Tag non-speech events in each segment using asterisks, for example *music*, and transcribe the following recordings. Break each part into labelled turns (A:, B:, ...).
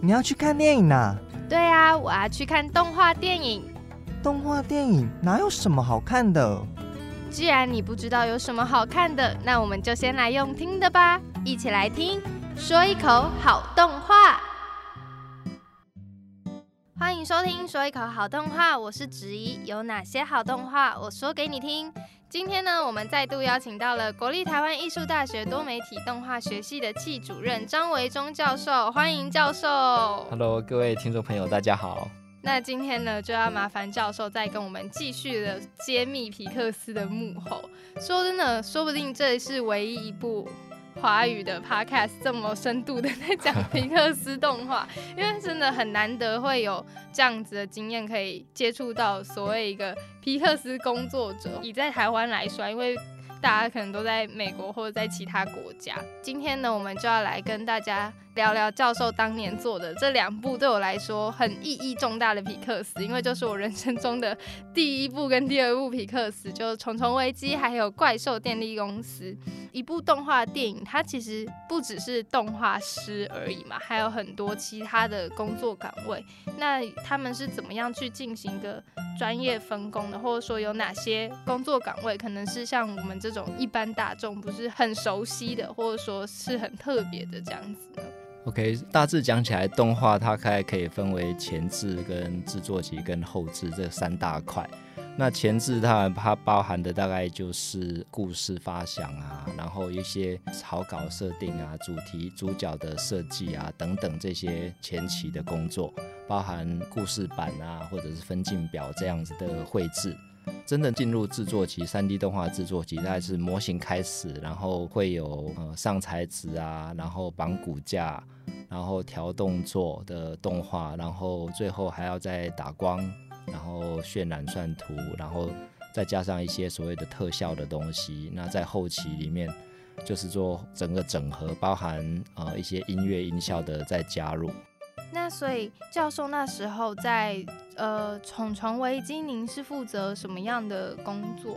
A: 你要去看电影呐？
B: 对啊，我要去看动画电影。
A: 动画电影哪有什么好看的？
B: 既然你不知道有什么好看的，那我们就先来用听的吧，一起来听说一口好动画。收听说一口好动画，我是子怡。有哪些好动画，我说给你听。今天呢，我们再度邀请到了国立台湾艺术大学多媒体动画学系的系主任张维忠教授，欢迎教授。
C: Hello，各位听众朋友，大家好。
B: 那今天呢，就要麻烦教授再跟我们继续的揭秘皮克斯的幕后。说真的，说不定这是唯一一部。华语的 podcast 这么深度的在讲皮克斯动画，*laughs* 因为真的很难得会有这样子的经验，可以接触到所谓一个皮克斯工作者。以在台湾来说，因为大家可能都在美国或者在其他国家，今天呢，我们就要来跟大家。聊聊教授当年做的这两部对我来说很意义重大的皮克斯，因为就是我人生中的第一部跟第二部皮克斯，就是《虫虫危机》还有《怪兽电力公司》。一部动画电影，它其实不只是动画师而已嘛，还有很多其他的工作岗位。那他们是怎么样去进行一个专业分工的，或者说有哪些工作岗位可能是像我们这种一般大众不是很熟悉的，或者说是很特别的这样子呢
C: ？OK，大致讲起来，动画它大概可以分为前置、跟制作期、跟后置这三大块。那前置它它包含的大概就是故事发想啊，然后一些草稿设定啊、主题、主角的设计啊等等这些前期的工作，包含故事板啊，或者是分镜表这样子的绘制。真的进入制作期，3D 动画制作期，大概是模型开始，然后会有呃上材质啊，然后绑骨架，然后调动作的动画，然后最后还要再打光，然后渲染算图，然后再加上一些所谓的特效的东西。那在后期里面，就是做整个整合，包含呃一些音乐音效的再加入。
B: 那所以教授那时候在呃虫虫危机，您是负责什么样的工作？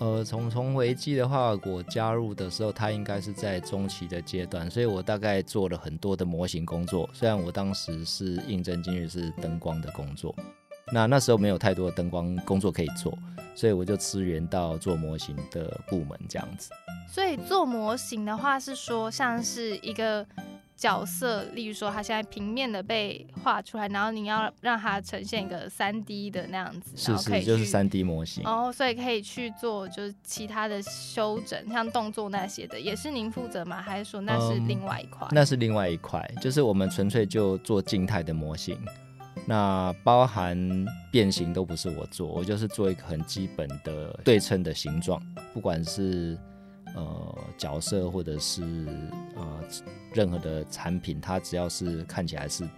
C: 呃，虫虫危机的话，我加入的时候，它应该是在中期的阶段，所以我大概做了很多的模型工作。虽然我当时是应征进去是灯光的工作，那那时候没有太多的灯光工作可以做，所以我就支援到做模型的部门这样子。
B: 所以做模型的话，是说像是一个。角色，例如说他现在平面的被画出来，然后你要让它呈现一个三 D 的那样子，
C: 是是就是三 D 模型，
B: 哦，所以可以去做就是其他的修整，像动作那些的，也是您负责吗？还是说那是另外一块？
C: 那是另外一块，就是我们纯粹就做静态的模型，那包含变形都不是我做，我就是做一个很基本的对称的形状，不管是。呃，角色或者是呃任何的产品，它只要是看起来是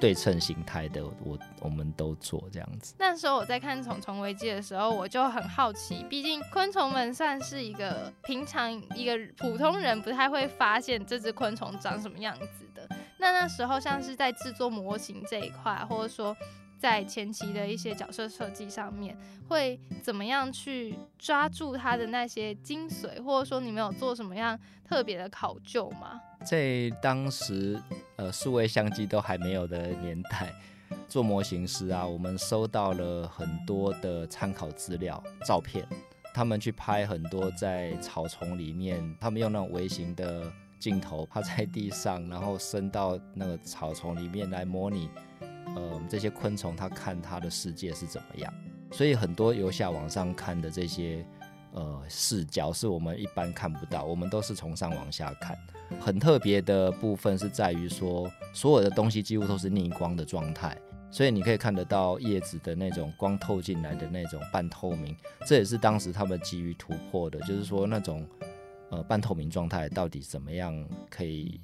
C: 对称形态的，我我们都做这样子。
B: 那时候我在看《虫虫危机》的时候，我就很好奇，毕竟昆虫们算是一个平常一个普通人不太会发现这只昆虫长什么样子的。那那时候像是在制作模型这一块，或者说。在前期的一些角色设计上面，会怎么样去抓住它的那些精髓，或者说你们有做什么样特别的考究吗？
C: 在当时，呃，数位相机都还没有的年代，做模型师啊，我们收到了很多的参考资料、照片，他们去拍很多在草丛里面，他们用那种微型的镜头趴在地上，然后伸到那个草丛里面来模拟。呃，这些昆虫它看它的世界是怎么样？所以很多由下往上看的这些呃视角是我们一般看不到，我们都是从上往下看。很特别的部分是在于说，所有的东西几乎都是逆光的状态，所以你可以看得到叶子的那种光透进来的那种半透明。这也是当时他们急于突破的，就是说那种呃半透明状态到底怎么样可以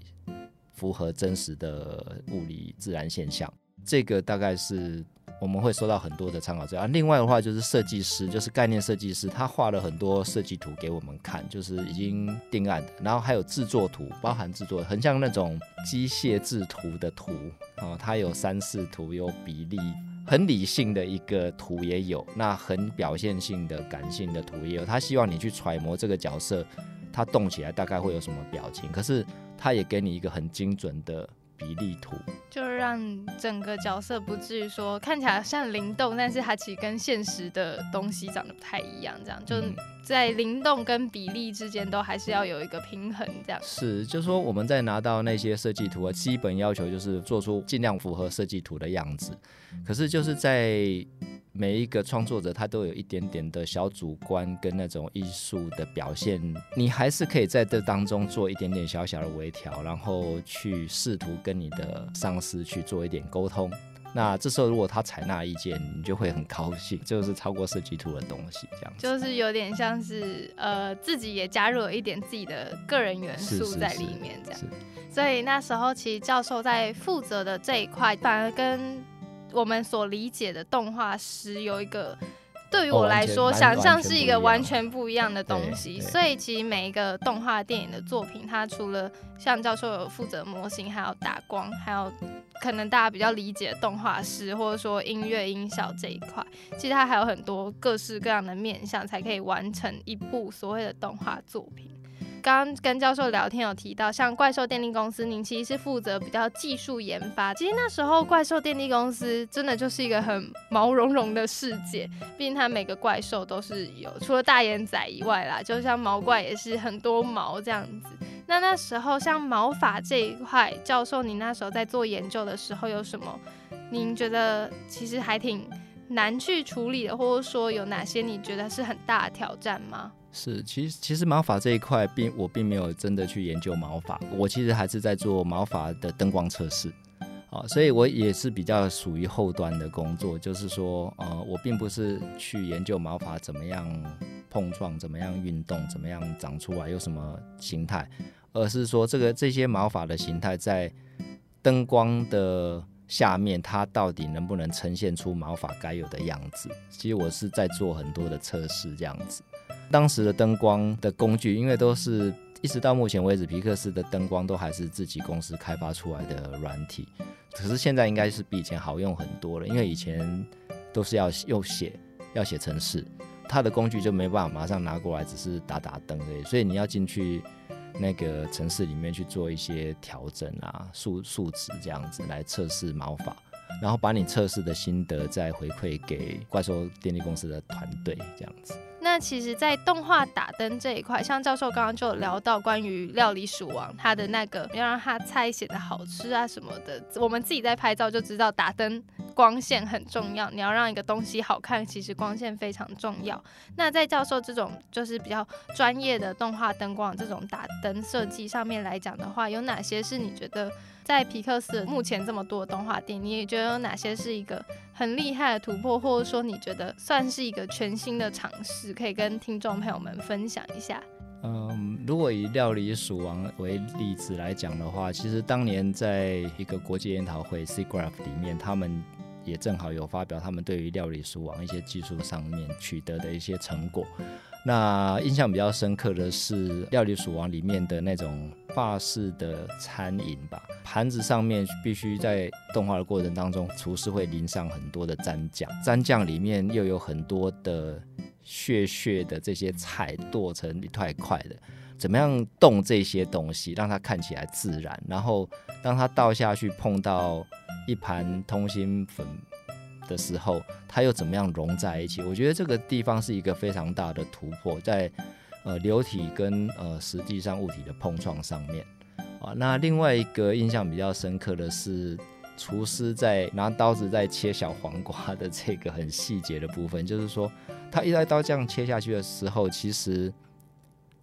C: 符合真实的物理自然现象。这个大概是我们会收到很多的参考资料。另外的话就是设计师，就是概念设计师，他画了很多设计图给我们看，就是已经定案的。然后还有制作图，包含制作，很像那种机械制图的图啊，它有三视图，有比例，很理性的一个图也有，那很表现性的感性的图也有。他希望你去揣摩这个角色，他动起来大概会有什么表情，可是他也给你一个很精准的。比例图，
B: 就让整个角色不至于说看起来像灵动，但是它其实跟现实的东西长得不太一样，这样就
C: 嗯
B: 在灵动跟比例之间都还是要有一个平衡，这样。
C: 是，就是说我们在拿到那些设计图啊，基本要求就是做出尽量符合设计图的样子。可是就是在每一个创作者，他都有一点点的小主观跟那种艺术的表现，你还是可以在这当中做一点点小小的微调，然后去试图跟你的上司去做一点沟通。那这时候如果他采纳意见，你就会很高兴，就是超过设计图的东西，这样子。
B: 就是有点像是呃自己也加入了一点自己的个人元素在里面，这样。
C: 是
B: 所以那时候其实教授在负责的这一块，反而跟我们所理解的动画师有一个。对于
C: 哦
B: 我来说，想象是一个完全不一样的东西，所以其实每一个动画电影的作品，它除了像教授有负责模型，还有打光，还有可能大家比较理解的动画师，或者说音乐音效这一块，其实它还有很多各式各样的面向，才可以完成一部所谓的动画作品。刚跟教授聊天有提到，像怪兽电力公司，您其实是负责比较技术研发。其实那时候怪兽电力公司真的就是一个很毛茸茸的世界，毕竟它每个怪兽都是有，除了大眼仔以外啦，就像毛怪也是很多毛这样子。那那时候像毛发这一块，教授您那时候在做研究的时候，有什么您觉得其实还挺难去处理的，或者说有哪些你觉得是很大的挑战吗？
C: 是，其实其实毛发这一块并我并没有真的去研究毛发，我其实还是在做毛发的灯光测试，啊，所以我也是比较属于后端的工作，就是说，呃，我并不是去研究毛发怎么样碰撞、怎么样运动、怎么样长出来有什么形态，而是说这个这些毛发的形态在灯光的下面，它到底能不能呈现出毛发该有的样子？其实我是在做很多的测试，这样子。当时的灯光的工具，因为都是一直到目前为止，皮克斯的灯光都还是自己公司开发出来的软体。可是现在应该是比以前好用很多了，因为以前都是要用写，要写程式，它的工具就没办法马上拿过来，只是打打灯而已。所以你要进去那个城市里面去做一些调整啊，数数值这样子来测试毛发。然后把你测试的心得再回馈给怪兽电力公司的团队，这样子。
B: 那其实，在动画打灯这一块，像教授刚刚就聊到关于料理鼠王他的那个要让他菜显得好吃啊什么的，我们自己在拍照就知道打灯光线很重要。你要让一个东西好看，其实光线非常重要。那在教授这种就是比较专业的动画灯光这种打灯设计上面来讲的话，有哪些是你觉得在皮克斯目前这么多的动画电影，你也觉得有哪些是一个很厉害的突破，或者说你觉得算是一个全新的尝试，可以跟听众朋友们分享一下？
C: 嗯，如果以料理鼠王为例子来讲的话，其实当年在一个国际研讨会 SIGGRAPH 里面，他们也正好有发表他们对于料理鼠王一些技术上面取得的一些成果。那印象比较深刻的是料理鼠王里面的那种法式的餐饮吧，盘子上面必须在动画的过程当中，厨师会淋上很多的蘸酱，蘸酱里面又有很多的血血的这些菜剁成一块块的，怎么样动这些东西，让它看起来自然，然后当它倒下去碰到一盘通心粉的时候，它又怎么样融在一起？我觉得这个地方是一个非常大的突破，在呃流体跟呃实际上物体的碰撞上面啊。那另外一个印象比较深刻的是。厨师在拿刀子在切小黄瓜的这个很细节的部分，就是说，他一刀刀这样切下去的时候，其实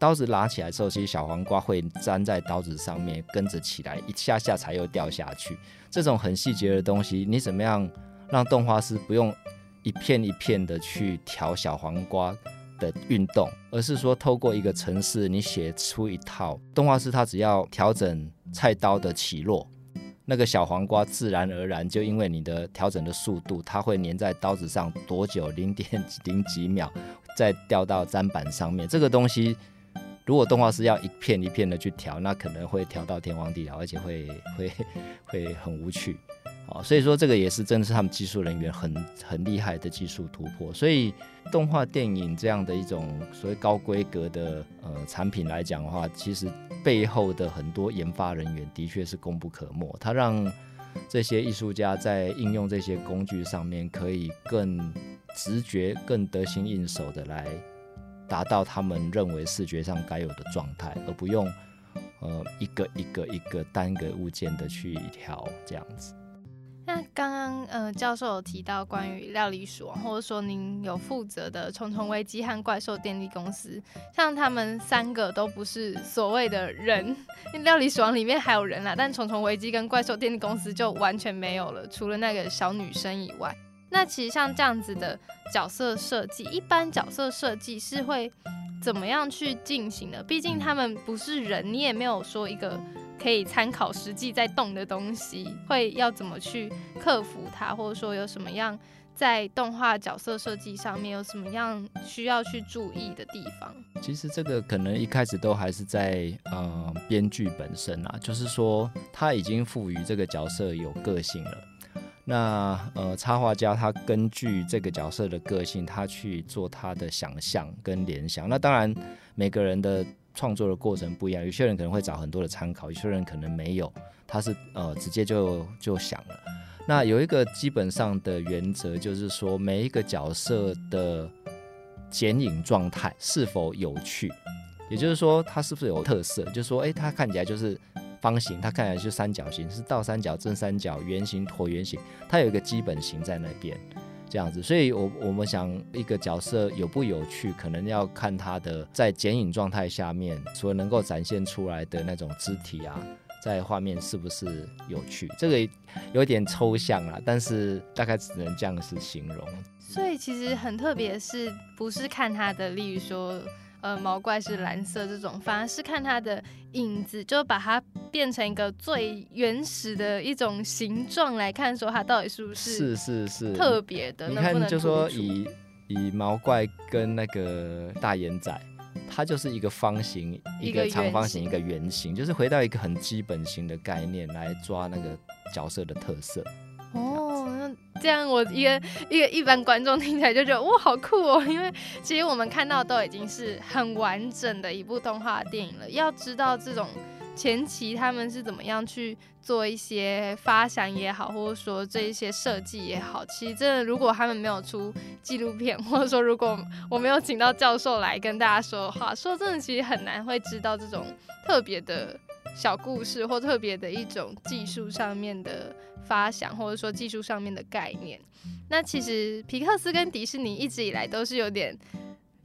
C: 刀子拿起来之后，其实小黄瓜会粘在刀子上面，跟着起来，一下下才又掉下去。这种很细节的东西，你怎么样让动画师不用一片一片的去调小黄瓜的运动，而是说透过一个程式，你写出一套动画师他只要调整菜刀的起落。那个小黄瓜自然而然就因为你的调整的速度，它会粘在刀子上多久？零点零几秒，再掉到砧板上面。这个东西，如果动画师要一片一片的去调，那可能会调到天荒地老，而且会会 *laughs* 会很无趣。好，所以说这个也是真的是他们技术人员很很厉害的技术突破。所以动画电影这样的一种所谓高规格的呃产品来讲的话，其实背后的很多研发人员的确是功不可没。他让这些艺术家在应用这些工具上面，可以更直觉、更得心应手的来达到他们认为视觉上该有的状态，而不用呃一个一个一个单个物件的去调这样子。
B: 那刚刚呃教授有提到关于料理鼠王，或者说您有负责的虫虫危机和怪兽电力公司，像他们三个都不是所谓的人，料理鼠王里面还有人啦，但虫虫危机跟怪兽电力公司就完全没有了，除了那个小女生以外。那其实像这样子的角色设计，一般角色设计是会怎么样去进行的？毕竟他们不是人，你也没有说一个。可以参考实际在动的东西，会要怎么去克服它，或者说有什么样在动画角色设计上面有什么样需要去注意的地方？
C: 其实这个可能一开始都还是在呃编剧本身啊，就是说他已经赋予这个角色有个性了。那呃插画家他根据这个角色的个性，他去做他的想象跟联想。那当然每个人的。创作的过程不一样，有些人可能会找很多的参考，有些人可能没有，他是呃直接就就想了。那有一个基本上的原则，就是说每一个角色的剪影状态是否有趣，也就是说他是不是有特色，就是说诶，他看起来就是方形，它看起来就三角形，是倒三角、正三角、圆形、椭圆形，它有一个基本形在那边。这样子，所以，我我们想一个角色有不有趣，可能要看他的在剪影状态下面，所能够展现出来的那种肢体啊，在画面是不是有趣，这个有点抽象啦，但是大概只能这样子形容。
B: 所以其实很特别，是不是看他的，例如说。呃，毛怪是蓝色这种，反而是看它的影子，就把它变成一个最原始的一种形状来看，说它到底是不是
C: 是是是
B: 特别的？
C: 你看，就说以以毛怪跟那个大眼仔，它就是一个方形，一个长方形，一个圆形，就是回到一个很基本型的概念来抓那个角色的特色。
B: 哦，那这样我一个一个一般观众听起来就觉得哇好酷哦，因为其实我们看到都已经是很完整的一部动画电影了。要知道这种前期他们是怎么样去做一些发想也好，或者说这一些设计也好，其实真的如果他们没有出纪录片，或者说如果我没有请到教授来跟大家说的话，说真的其实很难会知道这种特别的。小故事或特别的一种技术上面的发想，或者说技术上面的概念。那其实皮克斯跟迪士尼一直以来都是有点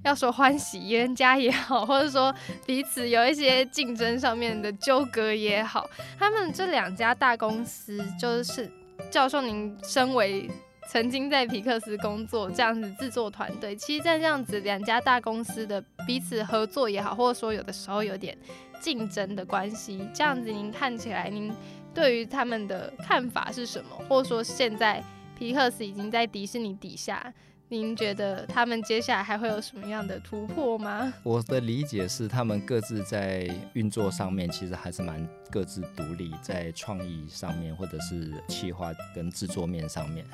B: 要说欢喜冤家也好，或者说彼此有一些竞争上面的纠葛也好。他们这两家大公司，就是教授您身为曾经在皮克斯工作这样子制作团队，其实，在这样子两家大公司的彼此合作也好，或者说有的时候有点。竞争的关系，这样子您看起来，您对于他们的看法是什么？或者说，现在皮克斯已经在迪士尼底下，您觉得他们接下来还会有什么样的突破吗？
C: 我的理解是，他们各自在运作上面其实还是蛮各自独立，在创意上面或者是企划跟制作面上面。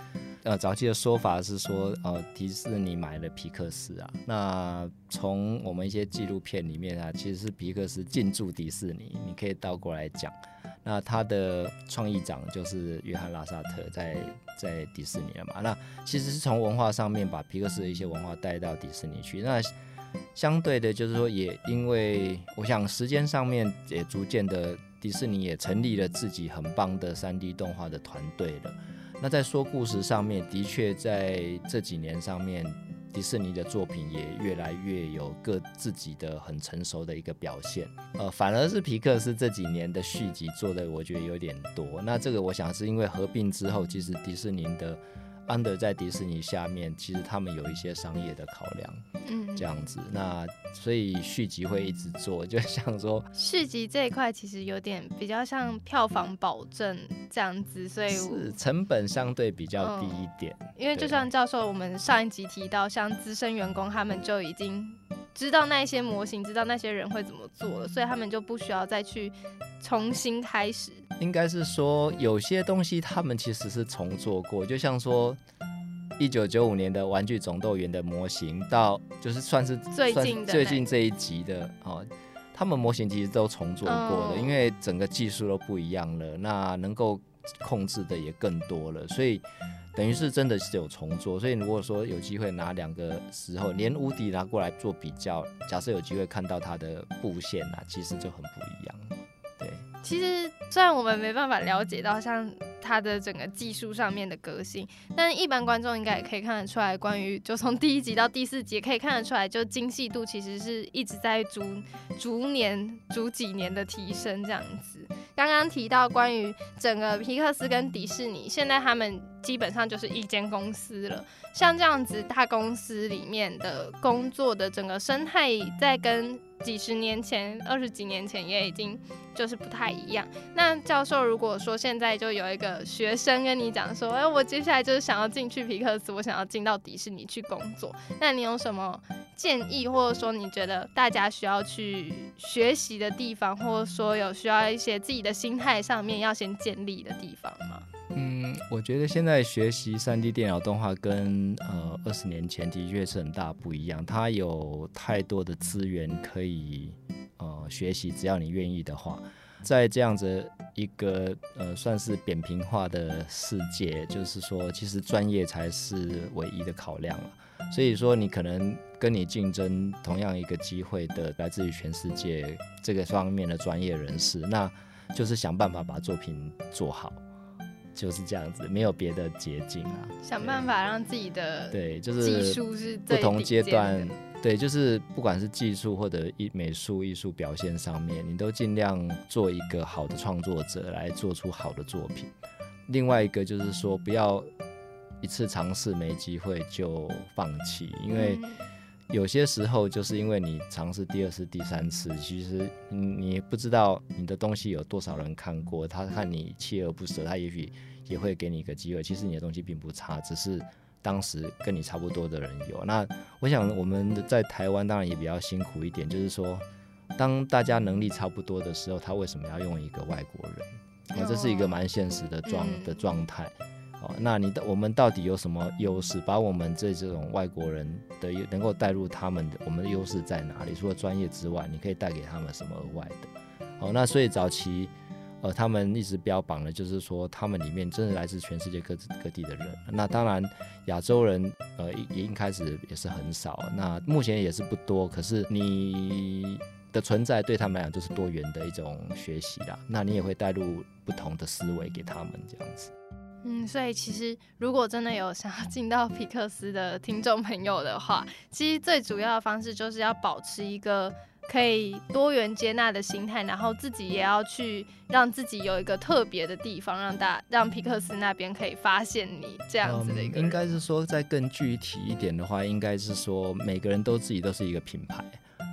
C: 呃，早期的说法是说，呃，迪士尼买了皮克斯啊。那从我们一些纪录片里面啊，其实是皮克斯进驻迪士尼。你可以倒过来讲，那他的创意长就是约翰拉萨特在在迪士尼了嘛。那其实是从文化上面把皮克斯的一些文化带到迪士尼去。那相对的，就是说也因为我想时间上面也逐渐的，迪士尼也成立了自己很棒的 3D 动画的团队了。那在说故事上面，的确在这几年上面，迪士尼的作品也越来越有各自己的很成熟的一个表现。呃，反而是皮克斯这几年的续集做的，我觉得有点多。那这个我想是因为合并之后，其实迪士尼的。安德在迪士尼下面，其实他们有一些商业的考量，嗯，这样子，那所以续集会一直做，就像说 *laughs*
B: 续集这一块其实有点比较像票房保证这样子，所以
C: 是成本相对比较低一点。
B: 因为就像教授我们上一集提到，像资深员工他们就已经知道那些模型，知道那些人会怎么做了，所以他们就不需要再去重新开始。
C: 应该是说，有些东西他们其实是重做过，就像说一九九五年的《玩具总动员》的模型，到就是算是
B: 最近
C: 最近这一集的哦，他们模型其实都重做过的，
B: 哦
C: 因为整个技术都不一样了，那能够控制的也更多了，所以等于是真的是有重做。所以如果说有机会拿两个时候，连无敌拿过来做比较，假设有机会看到它的布线啊，其实就很不一样。对，
B: 其实虽然我们没办法了解到像它的整个技术上面的革新，但一般观众应该也可以看得出来，关于就从第一集到第四集，可以看得出来，就精细度其实是一直在逐逐年、逐几年的提升这样子。刚刚提到关于整个皮克斯跟迪士尼，现在他们基本上就是一间公司了。像这样子大公司里面的工作的整个生态，在跟几十年前、二十几年前也已经就是不太一样。那教授，如果说现在就有一个学生跟你讲说，哎、我接下来就是想要进去皮克斯，我想要进到迪士尼去工作，那你有什么建议，或者说你觉得大家需要去学习的地方，或者说有需要一些自己的心态上面要先建立的地方吗？
C: 嗯，我觉得现在学习 3D 电脑动画跟呃二十年前的确是很大不一样，它有太多的资源可以呃学习，只要你愿意的话，在这样子一个呃算是扁平化的世界，就是说其实专业才是唯一的考量了。所以说，你可能跟你竞争同样一个机会的来自于全世界这个方面的专业人士，那就是想办法把作品做好。就是这样子，没有别的捷径啊。
B: 想办法让自己的
C: 对，就
B: 技
C: 是
B: 术是
C: 不同阶段，对，就是不管是技术或者艺美术艺术表现上面，你都尽量做一个好的创作者，来做出好的作品。另外一个就是说，不要一次尝试没机会就放弃，因为
B: 嗯
C: 有些时候就是因为你尝试第二次、第三次，其实你你不知道你的东西有多少人看过，他看你锲而不舍，他也许也会给你一个机会。其实你的东西并不差，只是当时跟你差不多的人有。那我想我们的在台湾当然也比较辛苦一点，就是说，当大家能力差不多的时候，他为什么要用一个外国人？哦，这是一个蛮现实的状
B: 嗯
C: 的状态。哦，那你的我们到底有什么优势？把我们这这种外国人的能够带入他们的，我们的优势在哪里？除了专业之外，你可以带给他们什么额外的？哦，那所以早期，呃，他们一直标榜的就是说，他们里面真的来自全世界各自各地的人。那当然，亚洲人，呃，也一开始也是很少，那目前也是不多。可是你的存在对他们来讲就是多元的一种学习啦。那你也会带入不同的思维给他们，这样子。
B: 嗯，所以其实如果真的有想要进到皮克斯的听众朋友的话，其实最主要的方式就是要保持一个可以多元接纳的心态，然后自己也要去让自己有一个特别的地方，让大让皮克斯那边可以发现你这样子的一个、
C: 应该是说，再更具体一点的话，应该是说每个人都自己都是一个品牌。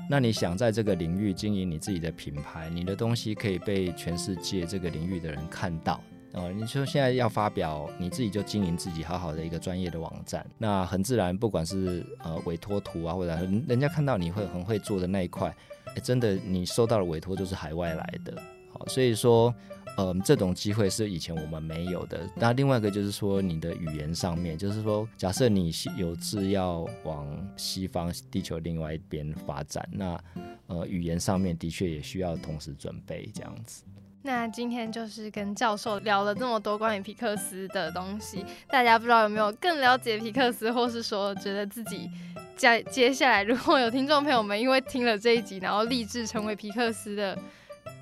C: 那你想在这个领域经营你自己的品牌，你的东西可以被全世界这个领域的人看到。哦，你说现在要发表，你自己就经营自己好好的一个专业的网站，那很自然，不管是呃委托图啊，或者人家看到你会很会做的那一块，真的你收到的委托就是海外来的。好，所以说，嗯，这种机会是以前我们没有的。那另外一个就是说，你的语言上面，就是说，假设你有志要往西方地球另外一边发展，那呃，语言上面的确也需要同时准备这样子。
B: 那今天就是跟教授聊了这么多关于皮克斯的东西，大家不知道有没有更了解皮克斯，或是说觉得自己接接下来如果有听众朋友们因为听了这一集，然后立志成为皮克斯的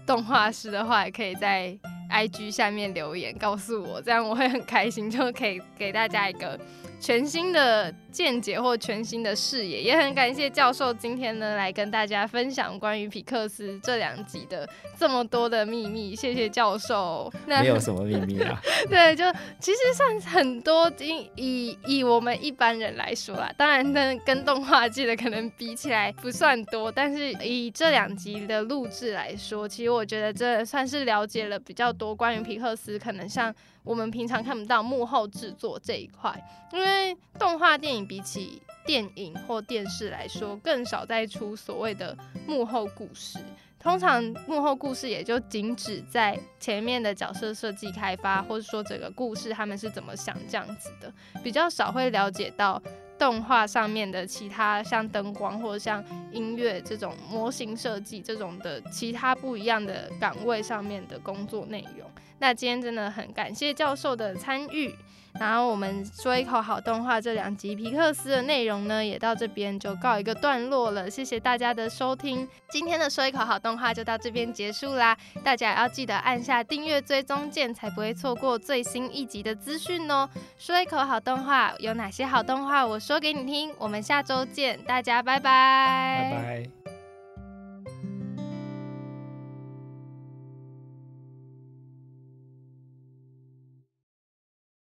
B: 动画师的话，也可以在 IG 下面留言告诉我，这样我会很开心，就可以给大家一个全新的见解或全新的视野。也很感谢教授今天呢来跟大家分享关于皮克斯这两集的这么多的秘密，谢谢教授。那
C: 没有什么秘密啊，*laughs*
B: 对，就其实算很多，以以以我们一般人来说啦，当然跟跟动画界的可能比起来不算多，但是以这两集的录制来说，其实我觉得这算是了解了比较多关于皮克斯，可能像我们平常看不到幕后制作这一块，因为动画电影比起电影或电视来说，更少再出所谓的幕后故事。通常幕后故事也就仅止在前面的角色设计开发，或者说整个故事他们是怎么想这样子的，比较少会了解到动画上面的其他像灯光或者像音乐这种模型设计这种的其他不一样的岗位上面的工作内容。那今天真的很感谢教授的参与。然后我们说一口好动画这两集皮克斯的内容呢，也到这边就告一个段落了。谢谢大家的收听，今天的说一口好动画就到这边结束啦。大家也要记得按下订阅追踪键，才不会错过最新一集的资讯哦。说一口好动画有哪些好动画？我说给你听。我们下周见，大家拜拜。
C: 拜拜。